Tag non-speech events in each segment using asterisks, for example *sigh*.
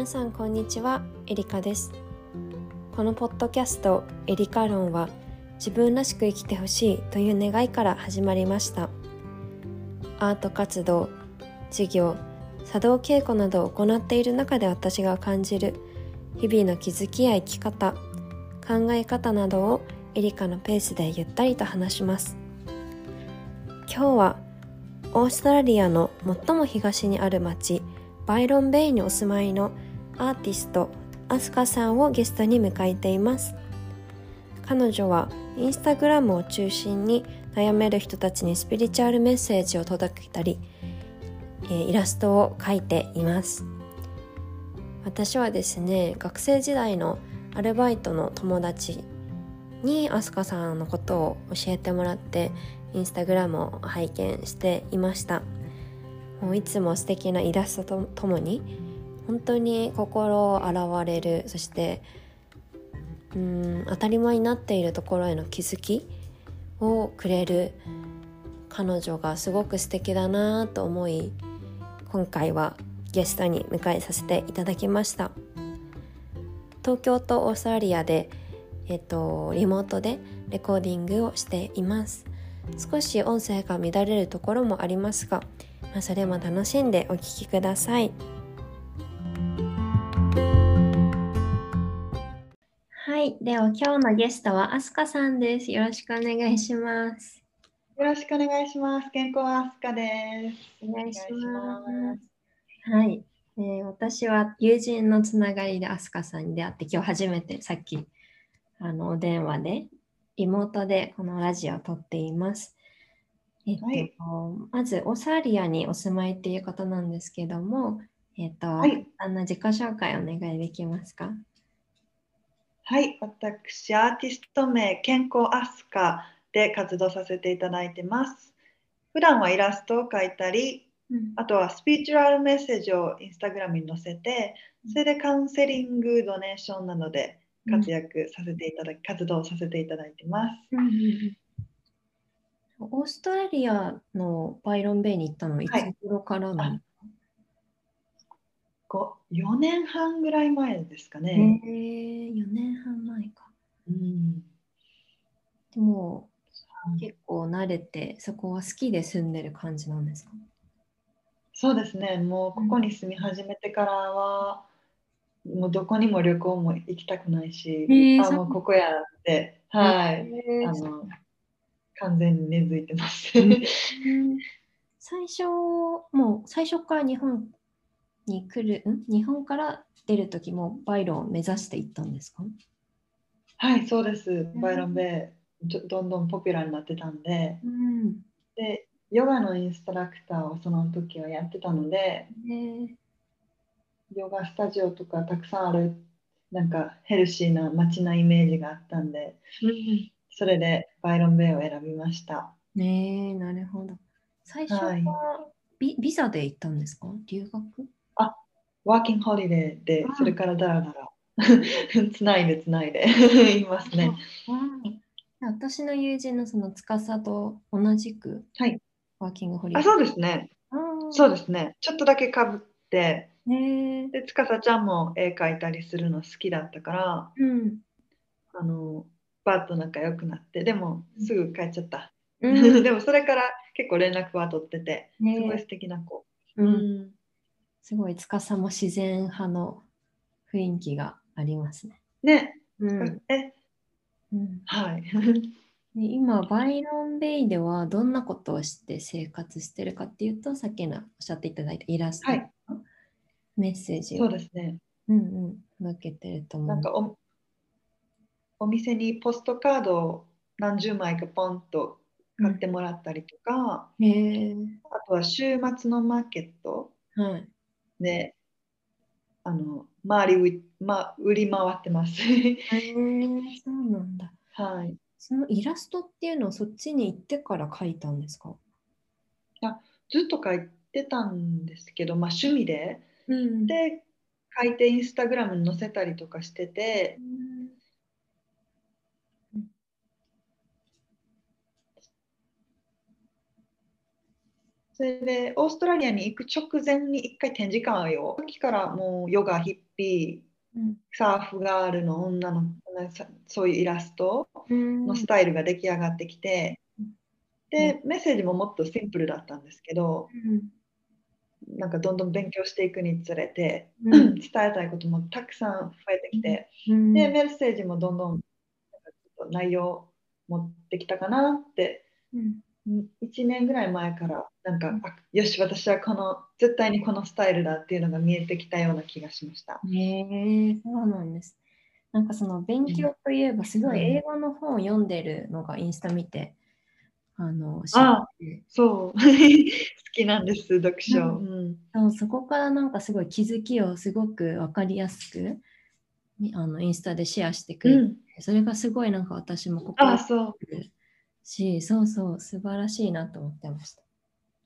皆さんこんにちは。エリカです。このポッドキャストエリカ論は自分らしく生きてほしいという願いから始まりました。アート活動授業茶道稽古などを行っている中で私が感じる日々の気づきや生き方考え方などをエリカのペースでゆったりと話します。今日はオーストラリアの最も東にある町バイロンベイにお住まいのアーティストアスカさんをゲストに迎えています。彼女はインスタグラムを中心に悩める人たちにスピリチュアルメッセージを届けたり、えー、イラストを描いています。私はですね学生時代のアルバイトの友達にアスカさんのことを教えてもらってインスタグラムを拝見していました。もういつも素敵なイラストとともに本当に心を洗われるそしてうん当たり前になっているところへの気づきをくれる彼女がすごく素敵だなと思い今回はゲストに迎えさせていただきました。東京とオーストラリアで、えっと、リモートでレコーディングをしています。少し音声が乱れるところもありますが、まあ、それも楽しんでお聴きください。はい。では今日のゲストはあすかさんです。よろしくお願いします。よろしくお願いします。健康あすかです。お願いします。はい、えー、私は友人のつながりであすかさんに出会って今日初めてさっきあのお電話でリモートでこのラジオを撮っています。えっと、はい、まずオサリアにお住まいっていうことなんですけども、えっと、はい、あの自己紹介お願いできますか？はい、私、アーティスト名、健康アスカで活動させていただいてます。普段はイラストを描いたり、うん、あとはスピーチュアルメッセージをインスタグラムに載せて、それでカウンセリング、ドネーションなどで活躍させていただき、活動させていただいてます。オーストラリアのバイロンベイに行ったのいつ頃からなの、はい4年半ぐらい前ですかね。へえ4年半前か。うん、でも結構慣れてそこは好きで住んでる感じなんですか？そうですね。もうここに住み始めてからは、もうどこにも旅行も行きたくないし、えー、あもうここやって、はい、えー、あの完全に根付いてます。最初、もう最初から日本に来る、ん？日本から出る時もバイロンを目指していったんですか？はい、そうです。バイロンでどんどんポピュラーになってたんで、うん、で、ヨガのインストラクターをその時はやってたので、え。ーヨガスタジオとかたくさんあるなんかヘルシーな街なイメージがあったんで、うん、それでバイロンベイを選びました。ねえなるほど。最初はビ,、ビザで行ったんですか？留学？あワーキングホリデーでそれからだらだらつないでつないで。*laughs* いますね。私の友人のその司と同じく、はい、ワーキングホリデー。あそうですね。そうですね。ちょっとだけかぶって、で司ちゃんも絵描いたりするの好きだったから、うん、あのバッと仲良くなってでもすぐ帰っちゃった、うん、*laughs* でもそれから結構連絡は取ってて、すごい素敵な子、うん、すごい司も自然派の雰囲気がありますね。ね、うん、え、うん、はい。*laughs* 今バイロンベイではどんなことをして生活してるかっていうとさっきのおっしゃっていただいたイラスト、はい、メッセージをそうですね、うんうん、届けてると思う。なんかおお店にポストカードを何十枚かポンと買ってもらったりとか、うん、あとは週末のマーケットで、はい、あの周りま、売り回ってます。へえそうなんだ。はい。そのイラストっていうのはそっちに行ってから描いたんですか？あずっと描いてたんですけど、まあ、趣味でうん、で書いてインスタグラムに載せたりとかしてて、うん、それでオーストラリアに行く直前に一回展示会を。時からもうヨガヒッピー、うん、サーフガールの女のそういうイラストのスタイルが出来上がってきて、うん、でメッセージももっとシンプルだったんですけど、うん、なんかどんどん勉強していくにつれて、*clears throat* 伝えたいこともたくさん増えてきて、でメッセージもどんどん内容持ってきたかなって、1年ぐらい前からなんか、あよし私はこの絶対にこのスタイルだっていうのが見えてきたような気がしました。へえそうなんです。なんかその勉強といえばすごい英語の本を読んでるのがインスタ見て、あのあそう。*laughs* 好きなんです読書、うん。うん、そこからなんかすごい気づきをすごく分かりやすくあのインスタでシェアしてくれて、うん、それがすごいなんか私もここあそうしそうそう素晴らしいなと思ってました。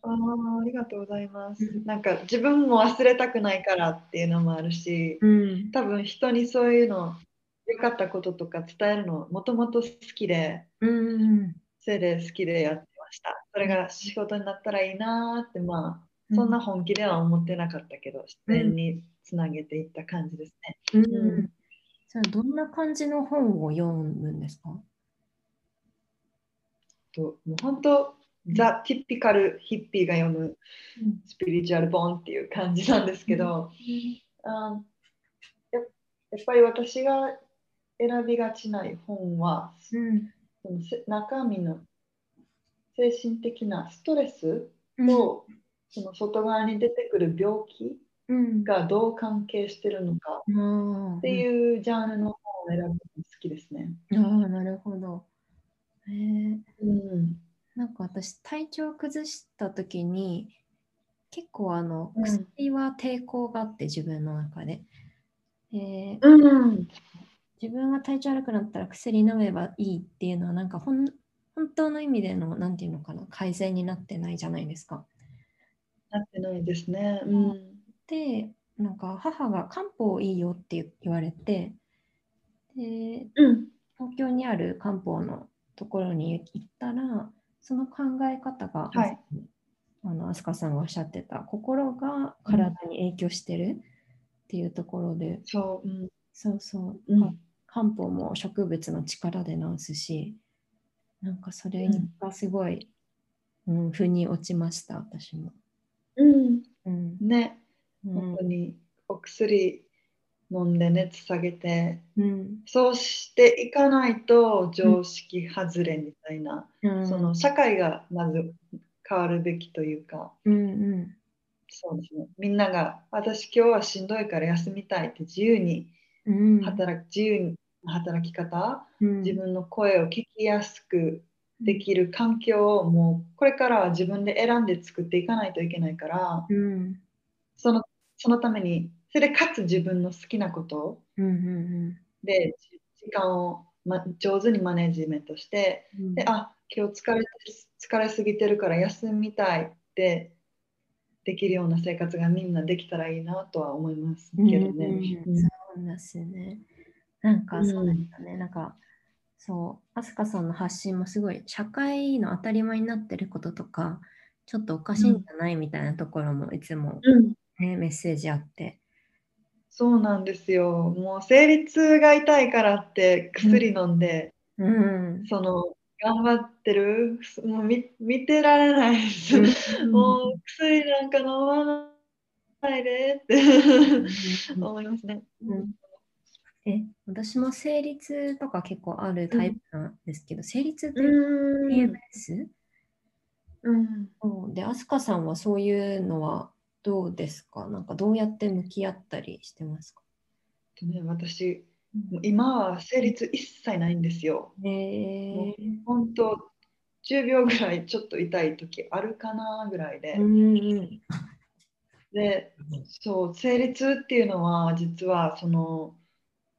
あありがとうございます。なんか自分も忘れたくないからっていうのもあるし、うん、多分人にそういうの良かったこととか伝えるのもともと好きで、うん、それで好きでやってました。それが仕事になったらいいなって、まあ、そんな本気では思ってなかったけど、自然につなげていった感じですね。うん、うん、じゃあどんな感じの本を読むんですか？ともう本当ザ・ティピカルヒッピーが読むスピリチュアル本っていう感じなんですけど、あややっぱり私が選びがちない本は、うん、その中身の精神的なストレスと、その外側に出てくる病気がどう関係してるのかっていうジャンルの本を選ぶのが好きですね。ああなるほど。へえうん。なんか私体調を崩した時に結構あの薬は抵抗があって、自分の中で。えーうん、自分が体調悪くなったら薬飲めばいいっていうのはなんか本当の意味での何て言うのかな改善になってないじゃないですか。なってないですね。うん、でなんか母が漢方いいよって言われてで、うん、東京にある漢方のところに行ったらその考え方が、はい、あの飛鳥さんがおっしゃってた心が体に影響してるっていうところで、うん、そう、うん、そうそう、うん、漢方も植物の力で治すしなんかそれがすごい、うん、腑に落ちました私も。うん、うん、ね、本当にお薬飲んで熱下げて、うん、そうしていかないと常識外れみたいな、うん、その社会がまず変わるべきというか、うんうん、そうですね。みんなが私今日はしんどいから休みたいって自由に働く、自由に働き方、自分の声を聞きやすくできる環境をもうこれからは自分で選んで作っていかないといけないから、そのそのためにそれでかつ自分の好きなこと。で時間を、ま、上手にマネジメントして、うん、であ今日疲れ疲れすぎてるから休みたいってできるような生活がみんなできたらいいなとは思いますけどね。うん、そうですね。なんかそうですよね。うん、なんかそう、飛鳥さんの発信もすごい社会の当たり前になってることとか、ちょっとおかしいんじゃないみたいなところもいつも、ね、メッセージあって、そうなんですよ。もう生理痛が痛いからって薬飲んで、うん、その頑張ってる、もう見見てられないです。もう薬なんか飲まないでって。思いますね。うん。え私も生理痛とか結構あるタイプなんですけど、うん、生理痛って PMS? うん、で、飛鳥さんはそういうのはどうですか？なんかどうやって向き合ったりしてますか？ね、私、うん、今は生理痛一切ないんですよ。へえ。本当10秒ぐらいちょっと痛い時あるかなぐらいで。うんで、そう、生理痛っていうのは実はその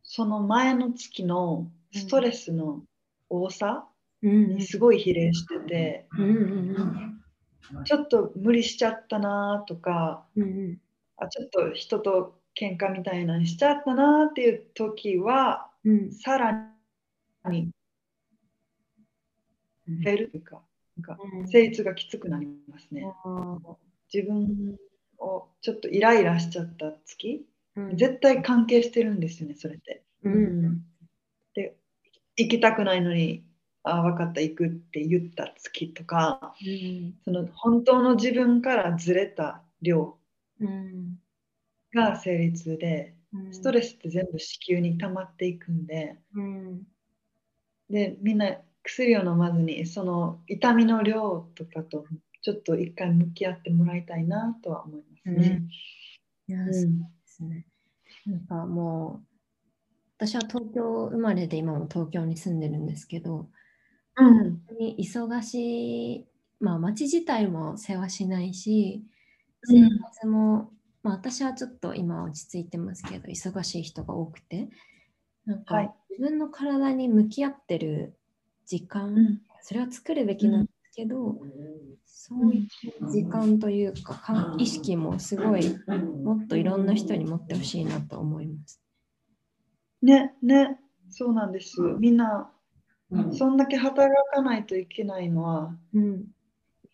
その前の月のストレスの多さにすごい比例してて、うんうんうんちょっと無理しちゃったなとか、うんうん、あちょっと人と喧嘩みたいなにしちゃったなっていう時は、うん、さらに減るというか、なんか成立がきつくなりますね。自分をちょっとイライラしちゃった月、うん、絶対関係してるんですよね、それって。うん、で、行きたくないのに、ああ、分かった、行くって言った月とか、うん、その本当の自分からずれた量が成立で、ストレスって全部子宮に溜まっていくんで、で、みんな薬を飲まずに、その痛みの量とかとちょっと一回向き合ってもらいたいなとは思いますね。うん、いや、そうですね。なんかもう、私は東京生まれで今も東京に住んでるんですけど、うん、本当に忙しい、まあ街自体も世話しないし、生活も、うん、まあ私はちょっと今落ち着いてますけど、忙しい人が多くて、なんか自分の体に向き合ってる時間、うん、それは作るべきなんですけど、そういう時間というか、意識もすごいもっといろんな人に持ってほしいなと思います。ね、ね、そうなんです。みんな、そんだけ働かないといけないのは、うん、みん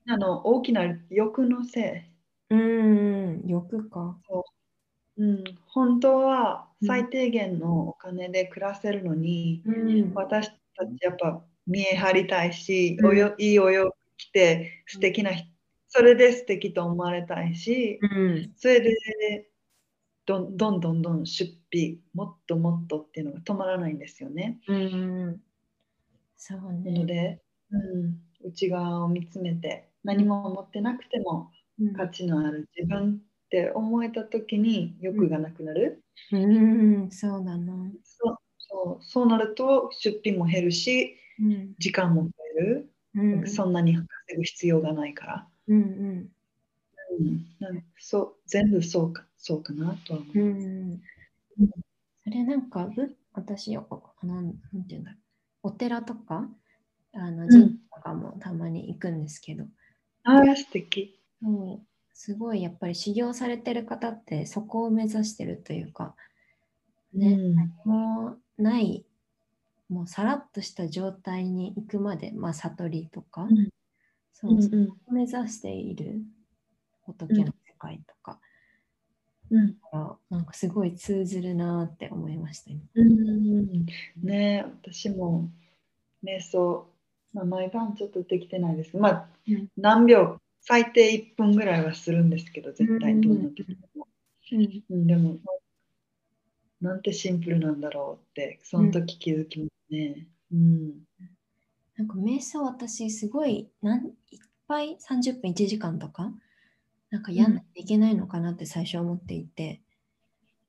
なの大きな欲のせい。うん、欲か。そう。うん、本当は最低限のお金で暮らせるのに、うん、私たちやっぱ見え張りたいし、うん、およいいお洋来て素敵な人、それで素敵と思われたいし、うん、それでどんどんどんどん出費もっともっとっていうのが止まらないんですよね。うん、そうね。ので、うん、内側を見つめて何も持ってなくても価値のある自分って思えた時に欲がなくなる。うん、うん、そうな。のそう。そう。そうなると出費も減るし、うん、時間も増える。うん、そんなに稼ぐ必要がないから。うんうん。うん、なんそう。全部そうかそうかなとは思います。うん。それなんか私なんなんていうんだお寺とかあの神社とかもたまに行くんですけど、ああ素敵。そうすごいやっぱり修行されてる方ってそこを目指してるというかね、うん、もうないもうさらっとした状態に行くまで、まあ、悟りとか、うん、そうそう、目指している仏の世界とか、うん、なんかすごい通ずるなって思いました、うん、ね私も瞑想、まあ、毎晩ちょっとできてないですまあ、うん、何秒最低1分ぐらいはするんですけど絶対どんな時でも、うん、でもなんてシンプルなんだろうってその時気づきますね。うん。なんか瞑想私すごいなんいっぱい30分1時間とかなんかやんないといけないのかなって最初思っていて。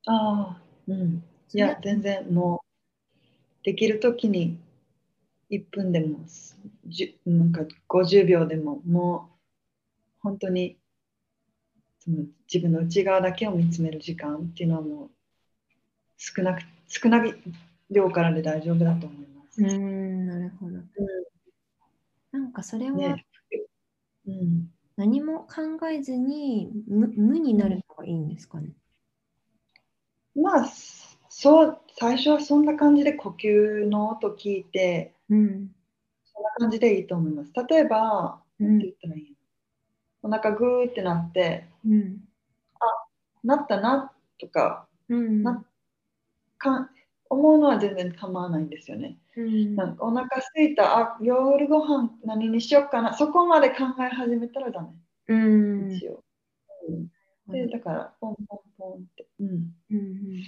うん、ああ、うん。いや、全然もうできる時に1分でもなんか50秒でももう本当にその自分の内側だけを見つめる時間っていうのはもう少なく少ない量からで大丈夫だと思います。うん、なるほど。うん、なんかそれは、ね、うん、何も考えずに無無になるのがいいんですかね？まあ、そう、最初はそんな感じで呼吸の音聞いて、うん、そんな感じでいいと思います。例えば、うん、て言ったらいいお腹グーってなって、うん、あ、なったなとか、うん、なか思うのは全然構わないんですよね。うん、なんかお腹すいた、あ夜ご飯何にしようかな、そこまで考え始めたらダメ。うん、一応。うん、でだから、ポンポンポンって。うん。うん、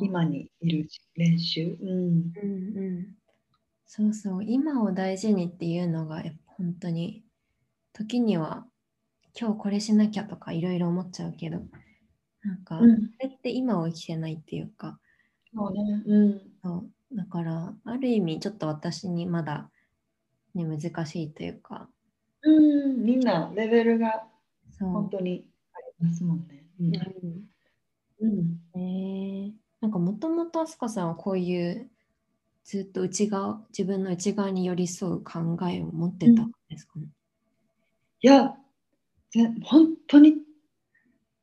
今にいる練習。うん。うんうん、そうそう、今を大事にっていうのが本当に、時には今日これしなきゃとかいろいろ思っちゃうけど、なんか、うん、それって今を生きてないっていうか、そうね、うん。そう。だから、ある意味ちょっと私にまだ、ね、難しいというか。うん、みんなレベルが本当にありますもんね。うん。うん、え。ー、なんかもともと飛鳥さんはこういうずっと内側自分の内側に寄り添う考えを持ってたんですかね、うん、いや本当に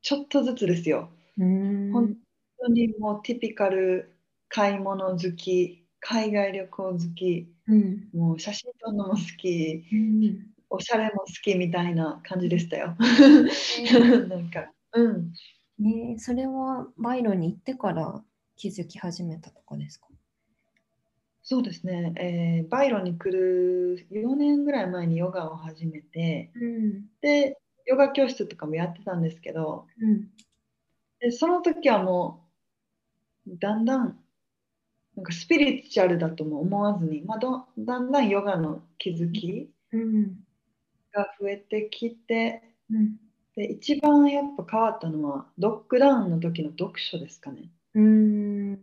ちょっとずつですよ。本当にもうティピカル買い物好き、海外旅行好き、うん、もう写真撮るのも好き、うん、おしゃれも好きみたいな感じでしたよ。*laughs* なんか、うん。ねそれはバイロに行ってから気づき始めたとかですか？そうですね、えー、バイロに来る4年ぐらい前にヨガを始めて、うん、でヨガ教室とかもやってたんですけど、うん、でその時はもうだんだんなんかスピリチュアルだとも思わずに、まあ、どだんだんヨガの気づきが増えてきて、うん、で一番やっぱ変わったのはロックダウンの時の読書ですかね。うん。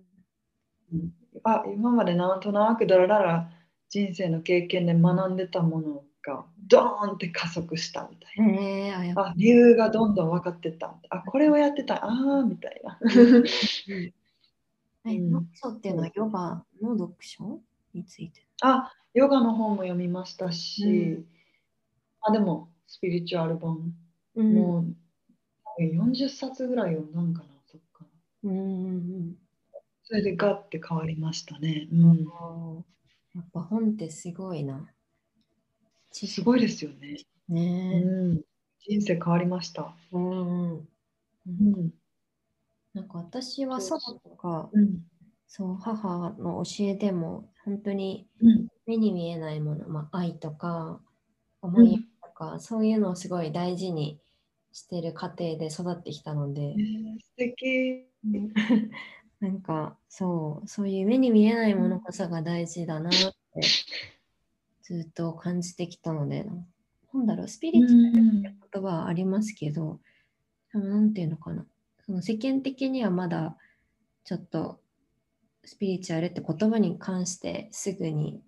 あ今までなんとなくだらだら人生の経験で学んでたものがドーンって加速したみたいな。えー、あ理由がどんどん分かってた。あこれをやってた。ああみたいな。*laughs* はい、読書っていうのはヨガの読書？についてあ、ヨガの本も読みましたし、うん、あでもスピリチュアル本、うん、もう40冊ぐらい読んだんかな、そっか。うん、それでガッて変わりましたね。うん、やっぱ本ってすごいな。すごいですよね。ね。うん、人生変わりました。うん、うんなんか私は祖母とか、うん、そう母の教えでも本当に目に見えないもの、まあ、愛とか思いとか、うん、そういうのをすごい大事にしてる家庭で育ってきたので、えー、素敵。*laughs* なんかそうそういう目に見えないものこそが大事だなってずっと感じてきたのでなんだろうスピリチュアルって言葉はありますけど、うん、なんていうのかな。その世間的にはまだちょっとスピリチュアルって言葉に関してすぐに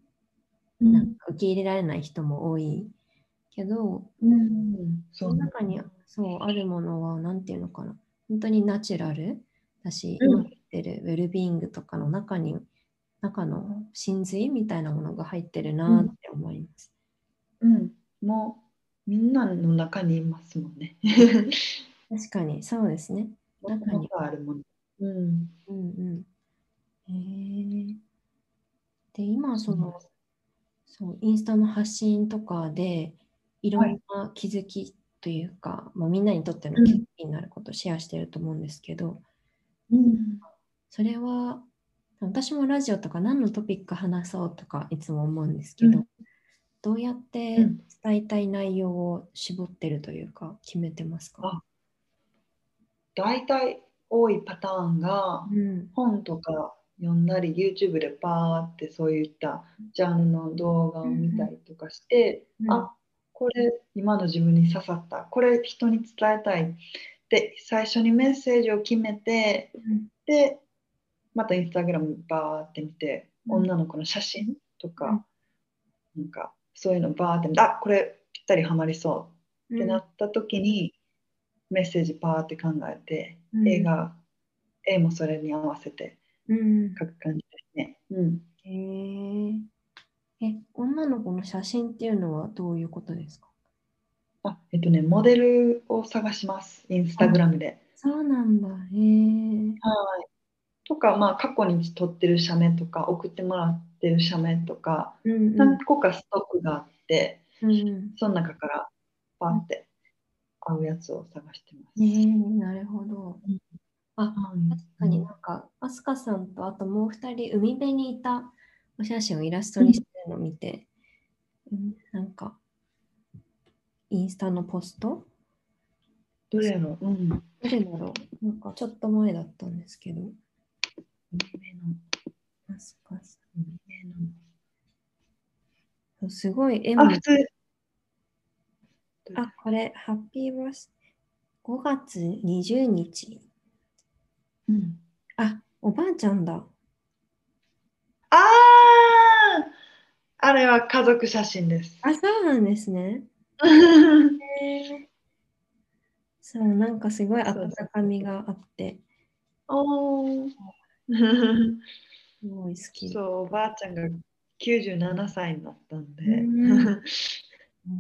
なんか受け入れられない人も多いけど、うん、その中にそうあるものは何て言うのかな。本当にナチュラルだし、今言ってるウェルビーイングとかの中に中の真髄みたいなものが入ってるなって思います。うん、うん、もうみんなの中にいますもんね。*laughs* 確かにそうですね。中にあるもの。うん。うんうん。へえ。で、今、その、そう、インスタの発信とかで、いろんな気づきというか、はい、まあ、みんなにとっての気づきになることをシェアしてると思うんですけど、うん、それは、私もラジオとか何のトピック話そうとかいつも思うんですけど、うん、どうやって伝えたい内容を絞ってるというか決めてますか、大体多いパターンが、本とか読んだり YouTube でパーってそういったジャンルの動画を見たりとかして、うん、あこれ今の自分に刺さった。これ人に伝えたい。で最初にメッセージを決めて、うん、でまたインスタグラムバーって見て、うん、女の子の写真とか、なんかそういうのバーってあこれぴったりはまりそうってなった時に、メッセージパーって考えて、うん、映画絵もそれに合わせて書く感じですね。うん、へえ。え、女の子の写真っていうのはどういうことですか？あ、えっとね、モデルを探します、インスタグラムで。そうなんだ。へえ。はい。とか、まあ、過去に撮ってる写メとか、送ってもらってる写メとか、うんうん、何個かストックがあって、うん、その中からパンって合うやつを探してます。えー、なるほど。あ、確かになんか、アスカさんとあともう二人、海辺にいたお写真をイラストにしてるのを見て、うん、なんか、インスタのポスト？どれやろう、うん、どれだろう？なんかちょっと前だったんですけど。海辺の。アスカさん、海辺の。すごい絵も。あ、普通、あ、これ、ハッピーバース5月20日。うん。あ、おばあちゃんだ。あああれは家族写真です。あ、そうなんですね。*laughs* ー、そう、なんかすごい温かみがあって。おお。*laughs* すごい好き。そう、おばあちゃんが97歳になったんで。*laughs* す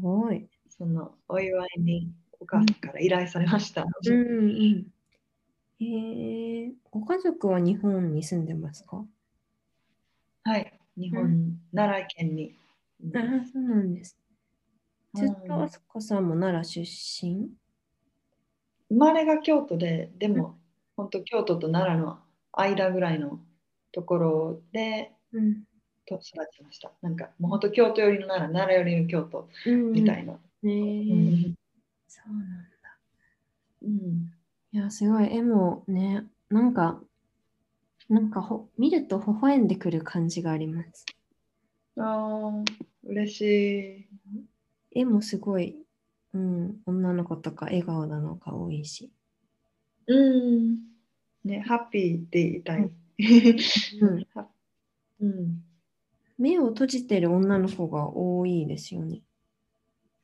ごい。そのお祝いにお母さんから依頼されました。うんうん、えー、ご家族は日本に住んでますか？はい、日本、うん、奈良県に。あそうなんです。ずっとあすこさんも奈良出身？生まれが京都で、でも、本当京都と奈良の間ぐらいのところで、うん、と育ちました。なんかもう本当京都寄りの奈良、奈良寄りの京都みたいな。うん、うんそうなんだ。うん。いや、すごい、絵もね、なんか、なんかほ見ると微笑んでくる感じがあります。ああ、嬉しい。絵もすごい、うん、女の子とか笑顔なのが多いし。うん。ね、ハッピーでいたい。うん、うん、目を閉じてる女の子が多いですよね。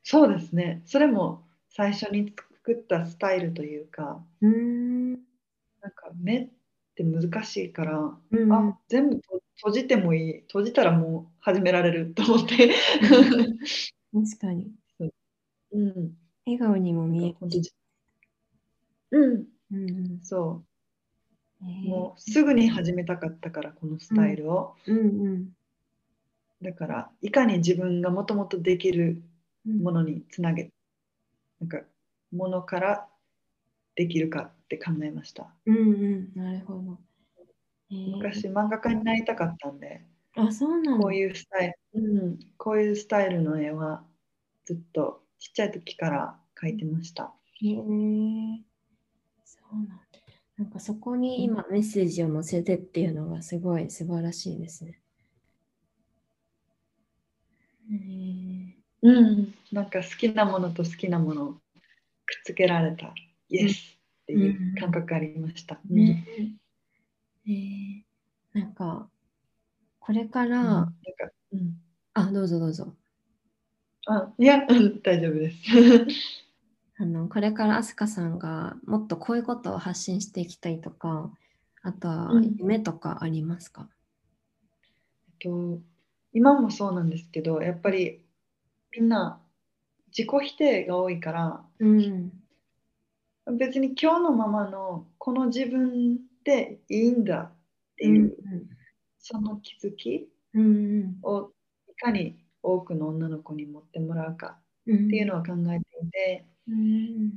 そうですね。それも最初に作ったスタイルというか、うん。なんか目って難しいから、うん、あ全部閉じてもいい。閉じたらもう始められると思って。*laughs* 確かに、う。ん、笑顔にも見える。うん、うん、そう、えー、もうすぐに始めたかったからこのスタイルを、うん。うんうん、だからいかに自分がもともとできるものにつなげなんかものからできるかって考えました。うんうん、なるほど。えー、昔漫画家になりたかったんで、あ、そうなんこういうスタイル、うん、こういうスタイルの絵はずっとちっちゃい時から描いてました。へえー、そうなんだ。なんかそこに今メッセージを載せてっていうのがすごい素晴らしいですね。えー、うん、なんか好きなものと好きなものくっつけられた、イエスっていう感覚ありました。うん、ね。えー、なんか、これから、うん、なんかうん、あ、どうぞどうぞ。あ、いや、大丈夫です。あのこれから飛鳥さんがもっとこういうことを発信していきたいとか、あとは夢とかありますか、えっと、今もそうなんですけど、やっぱりみんな自己否定が多いから、うん、別に今日のままのこの自分でいいんだっていう、うん、その気づきをいかに多くの女の子に持ってもらうかっていうのは考えていて、うん、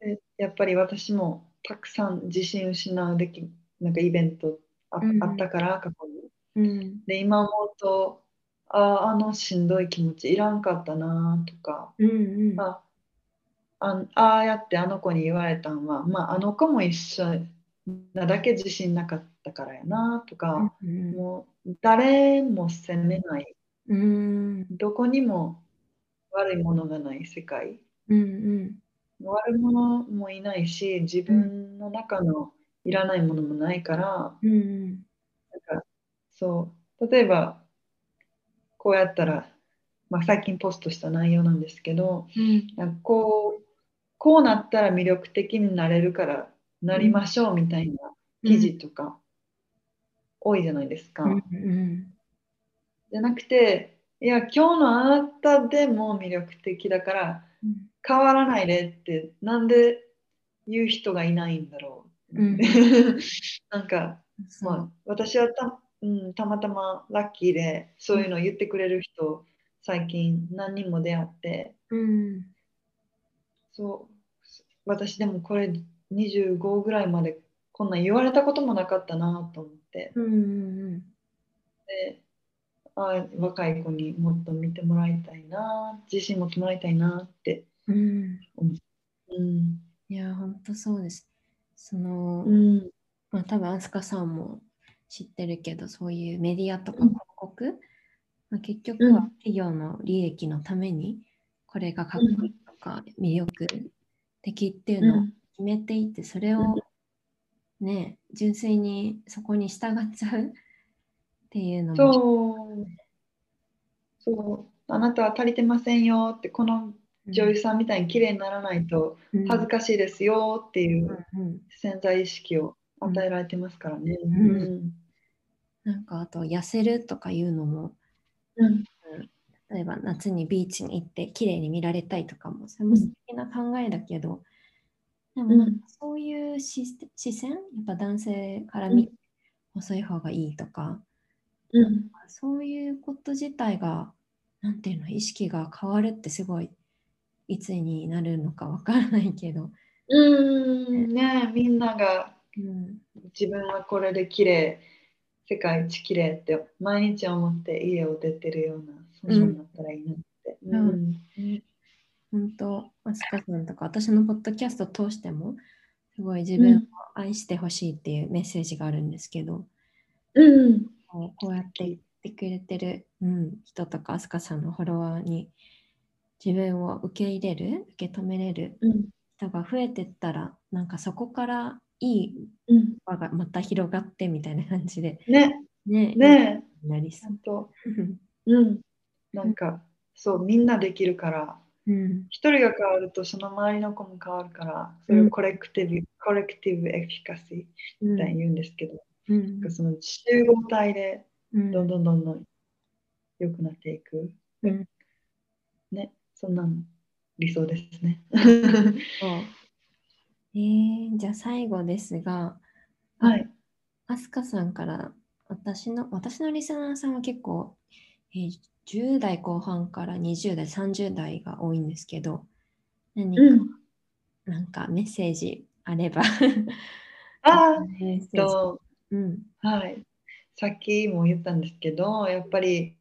でやっぱり私もたくさん自信失うできなんかイベントあ,、あったから過去に。で今思うとああのしんどい気持ちいらんかったなとか、うんうん、あああやってあの子に言われたんは、まあ、あの子も一緒なだけ自信なかったからやなとか、うんうん、もう誰も責めない、うん、どこにも悪いものがない世界、うんうん、悪者もいないし自分の中のいらないものもないから、うんうん、なんかそう。例えばこうやったら、まあ、最近ポストした内容なんですけど、うん、なんかこうこうなったら魅力的になれるからなりましょうみたいな記事とか多いじゃないですか。うんうん、じゃなくていや今日のあなたでも魅力的だから変わらないでってなんで言う人がいないんだろう。うん、*laughs* なんか、まあ、私はたうん、たまたまラッキーでそういうのを言ってくれる人、最近何人も出会って、うん、そう私でもこれ25ぐらいまでこんなん言われたこともなかったなと思って、うんうんうん、であ若い子にもっと見てもらいたいな自信持ってもらいたいなって思う、うん、いや本当そうです。その、うん、まあ多分飛鳥さんも知ってるけどそういうメディアとか広告、うん、まあ、結局は企業の利益のためにこれがかっこいいとか魅力的っていうのを決めていてそれをね純粋にそこに従っちゃう *laughs* っていうのも。そう。そう。あなたは足りてませんよってこの女優さんみたいに綺麗にならないと恥ずかしいですよっていう潜在意識を与えられてますからね。うん、なんかあと痩せるとかいうのも、うん、例えば夏にビーチに行って綺麗に見られたいとかもそれも素敵な考えだけど、でもなんかそういう視線やっぱ男性から見て細い方がいいとかうん、そういうこと自体がなんていうの意識が変わるってすごいいつになるのかわからないけど。うんねみんなが、うん、自分はこれで綺麗世界一綺麗って毎日思って家を出てるようなそんなになったらいいなって。うん、うん。本当、あすかさんとか私のポッドキャスト通してもすごい自分を愛してほしいっていうメッセージがあるんですけど、うん、こうやって言ってくれてる、うん、人とかあすかさんのフォロワーに自分を受け入れる受け止めれる人が増えてったら、うん、なんかそこからいい輪がまた広がってみたいな感じで、ね。ねね。なりそう。うん、なんかそうみんなできるから。うん、一人が変わるとその周りの子も変わるからそれをコレクティブ、うん、コレクティブエフィカシーみたいに言うんですけど、うん、その集合体でどんどんどんどん良くなっていく、うん、ねそんなの理想ですね。*laughs* えー、じゃあ最後ですが、はい。アスカさんから私の私のリスナーさんは結構、えー、10代後半から20代、30代が多いんですけど、何か、うん、なんかメッセージあれば。*laughs* ああ、えっと、うん、はい。さっきも言ったんですけど、やっぱり、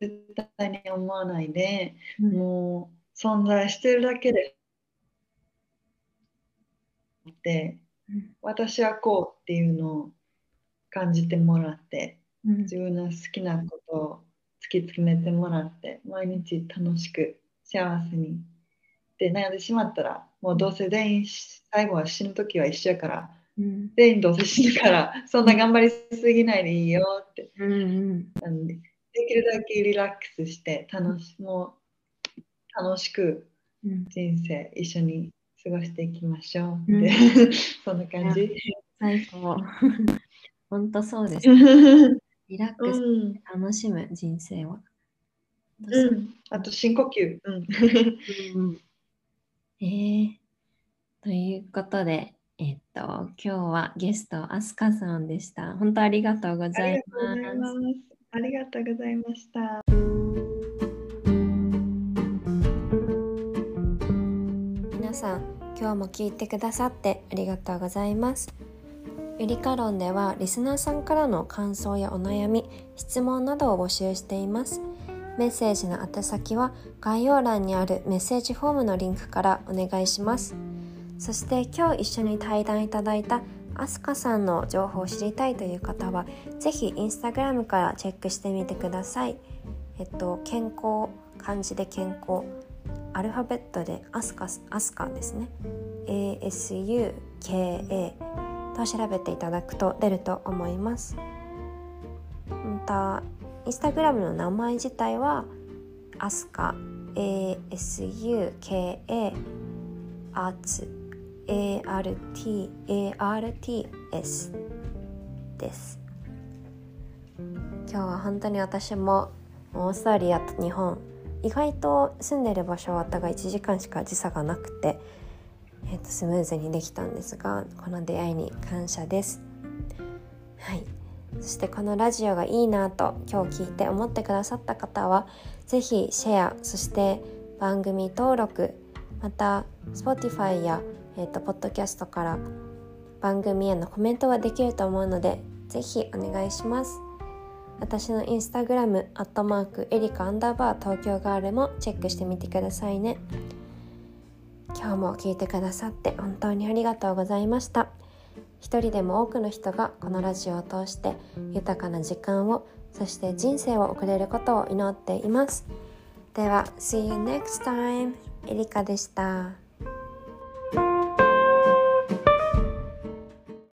絶対に思わないで、うん、もう存在してるだけで、で、私はこうっていうのを感じてもらって、うん、自分の好きなことを突き詰めてもらって毎日楽しく幸せに。で悩んでしまったらもうどうせ全員最後は死ぬ時は一緒やから、うん、全員どうせ死ぬからそんな頑張りすぎないでいいよって、うんうん、なんでできるだけリラックスして楽しもう楽しく人生一緒に過ごしていきましょう、うん、*laughs* そんな感じ。最高 *laughs* 本当そうです。*laughs* リラックス楽しむ人生は。うん、あと深呼吸。うんうんえー、ということで、えっと、今日はゲスト、アスカさんでした。本当ありがとうございます。ありがとうございました。皆さん、今日も聞いてくださってありがとうございます。ゆりか論ではリスナーさんからの感想やお悩み、質問などを募集しています。メッセージの宛先は概要欄にあるメッセージフォームのリンクからお願いします。そして今日一緒に対談いただいたアスカさんの情報を知りたいという方はぜひインスタグラムからチェックしてみてください。えっと、健康、漢字で健康、アルファベットでアスカアスカですね。ASUKA と調べていただくと出ると思いますまたインスタグラムの名前自体はアスカ ASUKA アーツ ART ARTS です。今日は本当に私もオーストラリアと日本。意外と住んでる場所はたが1時間しか時差がなくてえーと、スムーズにできたんですがこの出会いに感謝です。はい。そしてこのラジオがいいなと今日聞いて思ってくださった方は是非シェアそして番組登録また Spotify や、えーと、ポッドキャストから番組へのコメントはできると思うので是非お願いします。私のインスタグラム、アットマーク、エリカアンダーバー東京ガールもチェックしてみてくださいね。今日も聞いてくださって本当にありがとうございました一人でも多くの人がこのラジオを通して豊かな時間をそして人生を送れることを祈っていますでは See you next time エリカでした。